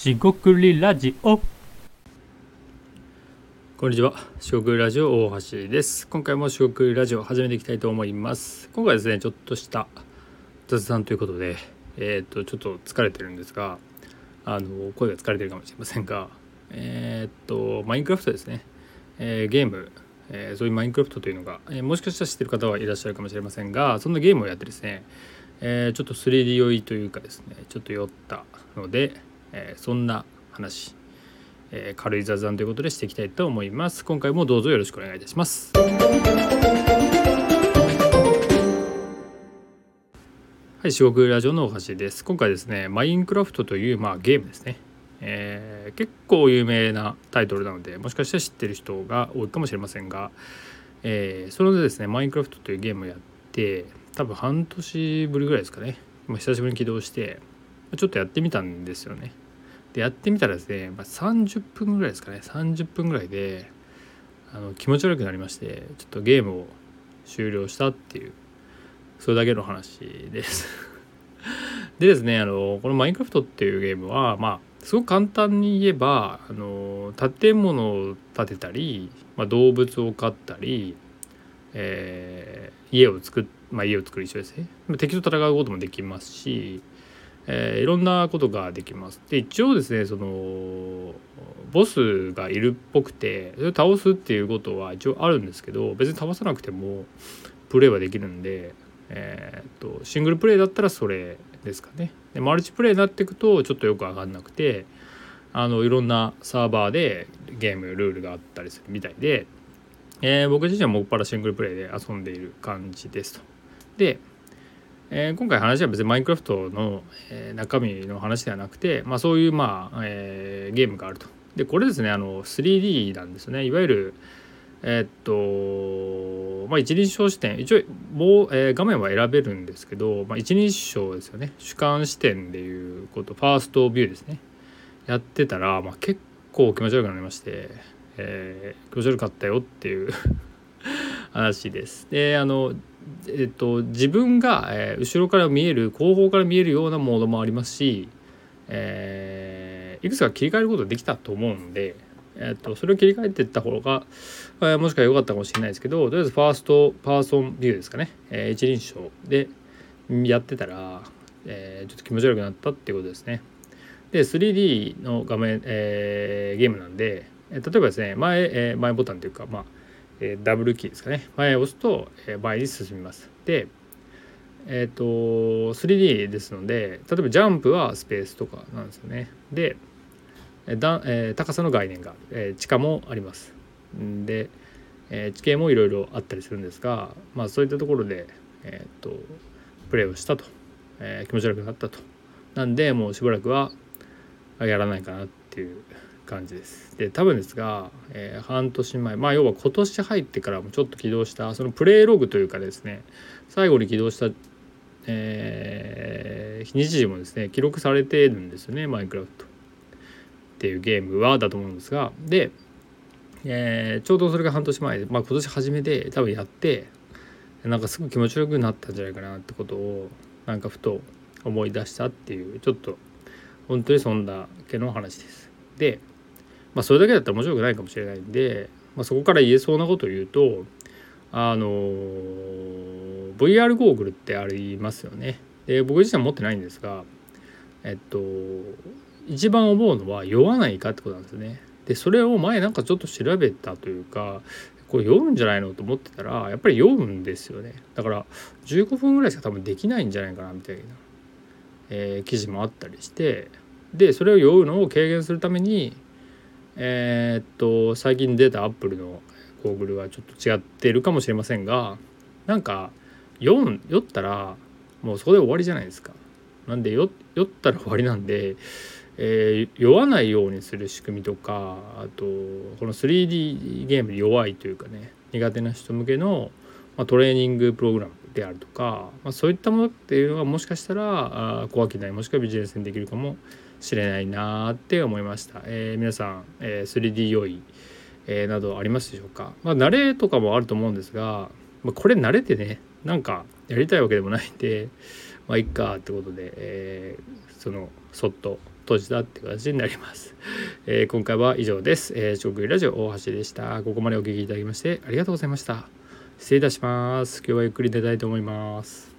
しごくりラジオ。こんにちは。四国ラジオ大橋です。今回も四国ラジオ始めていきたいと思います。今回ですねちょっとした雑談ということでえっ、とちょっと疲れてるんですがあの声が疲れてるかもしれませんがえっ、とマインクラフトですね、えーゲーム。えーそういうマインクラフトというのが、えーもしかしたら知ってる方はいらっしゃるかもしれませんがそんなゲームをやってですね、えーちょっと 3D 酔いというかですねちょっと酔ったので、えーそんな話、えー軽い雑談ということでしていきたいと思います。今回もどうぞよろしくお願いいたします。はい四国ラジオの大橋です。今回ですねマインクラフトというまあゲームですね。えー結構有名なタイトルなのでもしかしたら知ってる人が多いかもしれませんが、えーそれでですねマインクラフトというゲームをやって多分半年ぶりぐらいですかね。久しぶりに起動してちょっとやってみたんですよね。でやってみたらですね、まあ、30分ぐらいですかね。30分ぐらいであの気持ち悪くなりましてちょっとゲームを終了したっていうそれだけの話です。でですねあのこの「マインクラフト」っていうゲームはまあすごく簡単に言えばあの建物を建てたり、まあ、動物を飼ったり、えー家を作っまあ家を作る一緒ですね。敵と戦うこともできますし、えーいろんなことができますで一応ですねそのボスがいるっぽくてそれを倒すっていうことは一応あるんですけど別に倒さなくてもプレイはできるんで、えーっとシングルプレイだったらそれですかねでマルチプレイになっていくとちょっとよく分かんなくてあのいろんなサーバーでゲームルールがあったりするみたいで、えー僕自身はもっぱらシングルプレイで遊んでいる感じですと。で、えー今回話は別にマインクラフトの、えー中身の話ではなくて、まあ、そういう、まあえーゲームがあると。でこれですねあの 3D なんですよね。いわゆるえっとまあ一人称視点。一応もう、えー画面は選べるんですけど、まあ、一人称ですよね。主観視点でいうこと。ファーストビューですね。やってたら、まあ、結構気持ち悪くなりまして、えー気持ち悪かったよっていう 話です。であのえっと自分が、えー後ろから見える後方から見えるようなモードもありますし、えーいくつか切り替えることができたと思うんで、えっとそれを切り替えていった方が、えーもしかしたら良かったかもしれないですけどとりあえずファーストパーソンビューですかね、えー一人称でやってたら、えーちょっと気持ち悪くなったっていうことですね。で 3D の画面、えーゲームなんで、え例えばですね前,、え前ボタンというか、まあえーダブルキーですかね前を押すと、えー前に進みます。でえっ、と 3D ですので例えばジャンプはスペースとかなんですよね。でだ、えー高さの概念がある、えー地下もあります。で、えー地形もいろいろあったりするんですが、まあ、そういったところで、えー、とプレイをしたと、えー気持ち悪くなったと。なんでもうしばらくはやらないかなっていう感じです。で多分ですが、えー半年前まあ要は今年入ってからもちょっと起動したそのプレイログというかですね最後に起動した、えー日時もですね記録されているんですよねマインクラフトっていうゲームはだと思うんですがで、えーちょうどそれが半年前で、まあ、今年初めで多分やってなんかすごい気持ちよくなったんじゃないかなってことをなんかふと思い出したっていうちょっと本当にそんな系の話です。で、まあ、それだけだったら面白くないかもしれないんで、まあ、そこから言えそうなことを言うとあの VR ゴーグルってありますよね。で僕自身持ってないんですがえっと一番思うのは酔わないかってことなんですね。でそれを前なんかちょっと調べたというかこれ酔うんじゃないのと思ってたらやっぱり酔うんですよね。だから15分ぐらいしか多分できないんじゃないかなみたいな、えー記事もあったりしてでそれを酔うのを軽減するためにえーっと最近出たアップルのゴーグルはちょっと違ってるかもしれませんがなんか酔ん酔ったらもうそこで終わりじゃないですか。なんで酔酔ったら終わりなんで、えー酔わないようにする仕組みとかあとこの 3D ゲームに弱いというかね苦手な人向けの、まトレーニングプログラムであるとか、まそういったものっていうのがもしかしたら小ないもしくはビジネスにできるかもしれないなって思いました。えー、皆さん、え 3D 用意、えなどありますでしょうか、まあ、慣れとかもあると思うんですが、まこれ慣れてねなんかやりたいわけでもないんで まあいっかってことで、えー、そのそっと閉じたって形になります、えー、今回は以上です、えー、長ラジオ大橋でした。ここまでお聴きいただきましてありがとうございました。失礼いたします。今日はゆっくり出たいと思います。